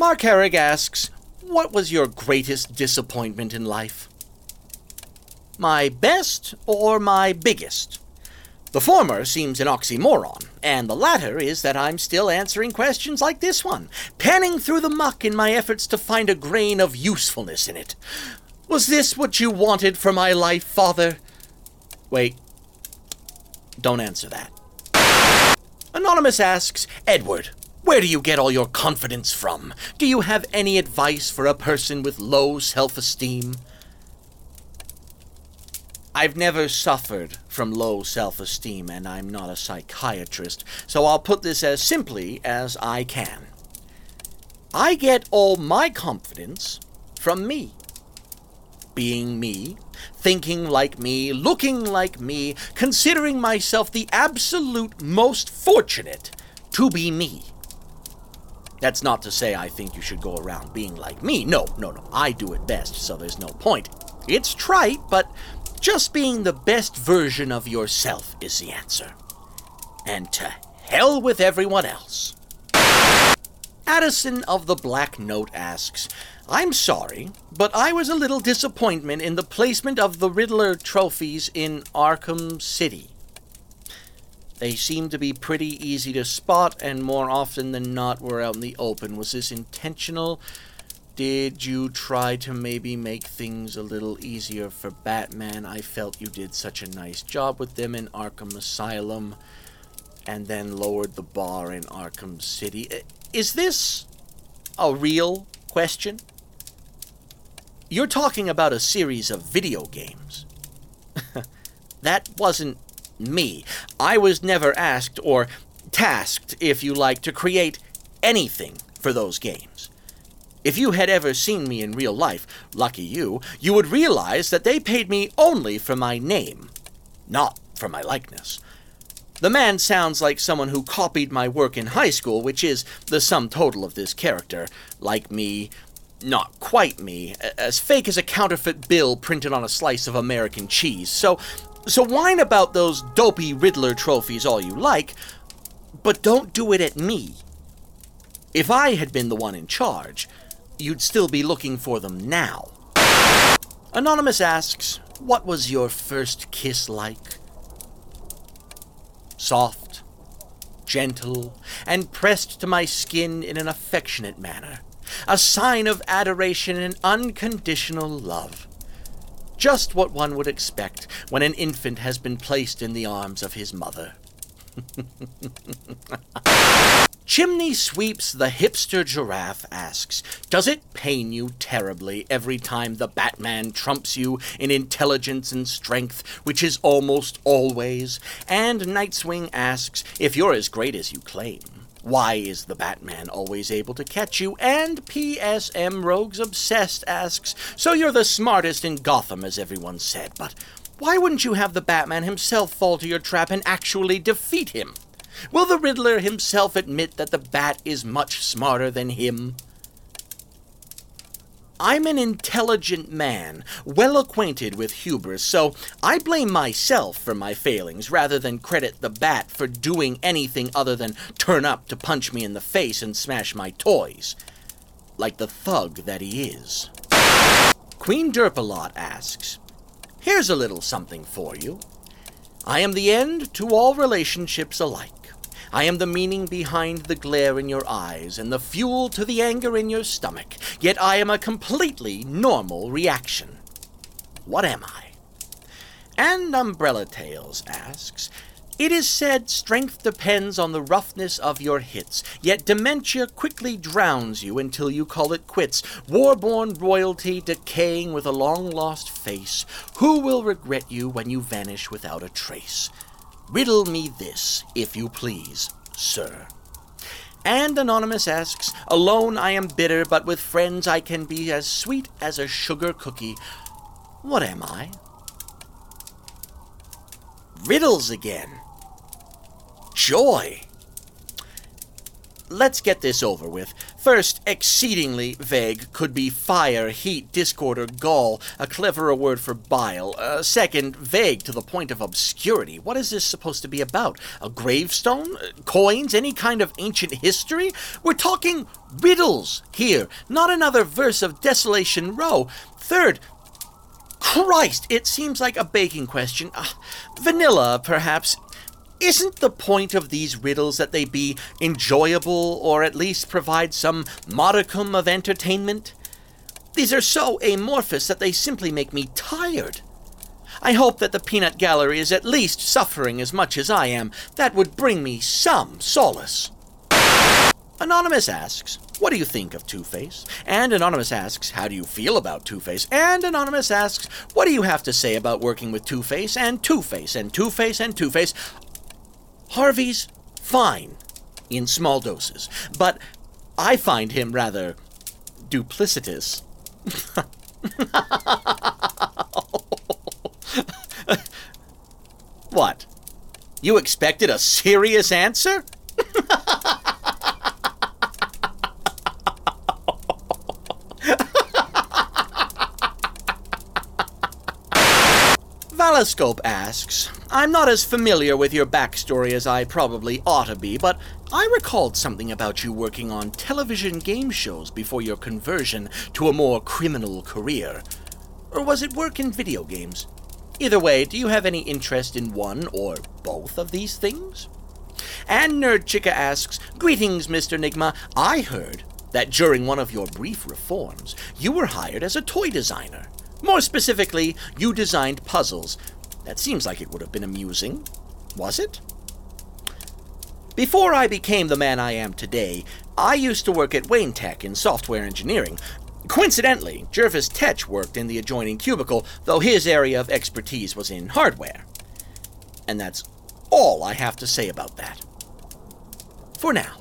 Mark Herrig asks, What was your greatest disappointment in life? My best or my biggest? The former seems an oxymoron, and the latter is that I'm still answering questions like this one, panning through the muck in my efforts to find a grain of usefulness in it. Was this what you wanted for my life, Father? Wait. Don't answer that. Anonymous asks, Edward, where do you get all your confidence from? Do you have any advice for a person with low self esteem? I've never suffered from low self esteem, and I'm not a psychiatrist, so I'll put this as simply as I can. I get all my confidence from me. Being me, thinking like me, looking like me, considering myself the absolute most fortunate to be me. That's not to say I think you should go around being like me. No, no, no. I do it best, so there's no point. It's trite, but just being the best version of yourself is the answer. And to hell with everyone else. Addison of the Black Note asks, I'm sorry, but I was a little disappointment in the placement of the Riddler trophies in Arkham City. They seem to be pretty easy to spot, and more often than not were out in the open. Was this intentional? Did you try to maybe make things a little easier for Batman? I felt you did such a nice job with them in Arkham Asylum and then lowered the bar in Arkham City. Is this a real question? You're talking about a series of video games. that wasn't me. I was never asked or tasked, if you like, to create anything for those games. If you had ever seen me in real life, lucky you, you would realize that they paid me only for my name, not for my likeness. The man sounds like someone who copied my work in high school, which is the sum total of this character. Like me, not quite me, as fake as a counterfeit bill printed on a slice of American cheese. So, so whine about those dopey Riddler trophies all you like, but don't do it at me. If I had been the one in charge, you'd still be looking for them now. Anonymous asks, What was your first kiss like? Soft, gentle, and pressed to my skin in an affectionate manner, a sign of adoration and unconditional love. Just what one would expect when an infant has been placed in the arms of his mother. Chimney Sweeps the Hipster Giraffe asks Does it pain you terribly every time the Batman trumps you in intelligence and strength, which is almost always? And Nightswing asks If you're as great as you claim, why is the Batman always able to catch you? And PSM Rogues Obsessed asks So you're the smartest in Gotham, as everyone said, but why wouldn't you have the Batman himself fall to your trap and actually defeat him? Will the Riddler himself admit that the Bat is much smarter than him? I'm an intelligent man, well acquainted with hubris, so I blame myself for my failings rather than credit the Bat for doing anything other than turn up to punch me in the face and smash my toys. Like the thug that he is. Queen Derpalot asks, Here's a little something for you. I am the end to all relationships alike. I am the meaning behind the glare in your eyes and the fuel to the anger in your stomach, yet I am a completely normal reaction. What am I? And Umbrella Tales asks, it is said strength depends on the roughness of your hits, yet dementia quickly drowns you until you call it quits. Warborn royalty decaying with a long lost face, who will regret you when you vanish without a trace? Riddle me this, if you please, sir. And Anonymous asks, Alone I am bitter, but with friends I can be as sweet as a sugar cookie. What am I? Riddles again. Joy. let's get this over with. First, exceedingly vague could be fire, heat, discord, or gall, a cleverer word for bile. Uh, second, vague to the point of obscurity. What is this supposed to be about? A gravestone? Uh, coins? Any kind of ancient history? We're talking riddles here, not another verse of Desolation Row. Third, Christ, it seems like a baking question. Uh, vanilla, perhaps. Isn't the point of these riddles that they be enjoyable or at least provide some modicum of entertainment? These are so amorphous that they simply make me tired. I hope that the peanut gallery is at least suffering as much as I am. That would bring me some solace. Anonymous asks, What do you think of Two Face? And Anonymous asks, How do you feel about Two Face? And Anonymous asks, What do you have to say about working with Two Face? And Two Face, and Two Face, and Two Face. Harvey's fine in small doses, but I find him rather duplicitous. what? You expected a serious answer? Valoscope asks, I'm not as familiar with your backstory as I probably ought to be, but I recalled something about you working on television game shows before your conversion to a more criminal career. Or was it work in video games? Either way, do you have any interest in one or both of these things? And Nerd Chica asks, Greetings, Mr. Nigma. I heard that during one of your brief reforms, you were hired as a toy designer. More specifically, you designed puzzles. That seems like it would have been amusing. Was it? Before I became the man I am today, I used to work at Wayne Tech in software engineering. Coincidentally, Jervis Tetch worked in the adjoining cubicle, though his area of expertise was in hardware. And that's all I have to say about that. For now.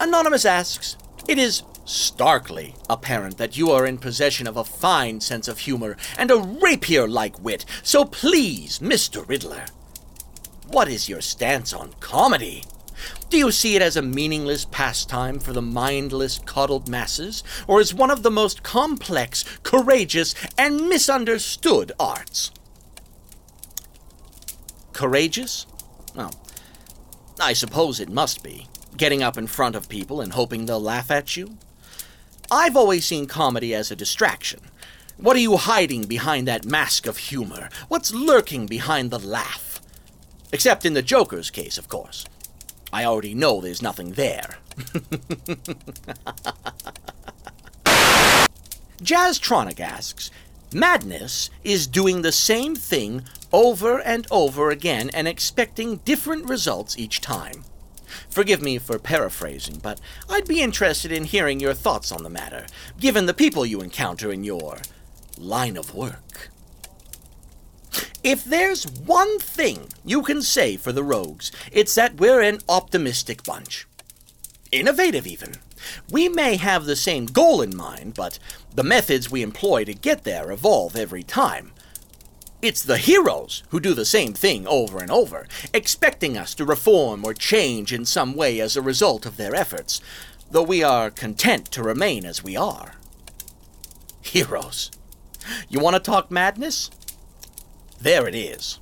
Anonymous asks, It is starkly apparent that you are in possession of a fine sense of humor and a rapier like wit. So please, Mr. Riddler, what is your stance on comedy? Do you see it as a meaningless pastime for the mindless, coddled masses, or as one of the most complex, courageous, and misunderstood arts? Courageous? Well, I suppose it must be. Getting up in front of people and hoping they'll laugh at you? I've always seen comedy as a distraction. What are you hiding behind that mask of humor? What's lurking behind the laugh? Except in the Joker's case, of course. I already know there's nothing there. Jazztronic asks Madness is doing the same thing over and over again and expecting different results each time. Forgive me for paraphrasing, but I'd be interested in hearing your thoughts on the matter, given the people you encounter in your line of work. If there's one thing you can say for the Rogues, it's that we're an optimistic bunch. Innovative, even. We may have the same goal in mind, but the methods we employ to get there evolve every time. It's the heroes who do the same thing over and over, expecting us to reform or change in some way as a result of their efforts, though we are content to remain as we are. Heroes. You want to talk madness? There it is.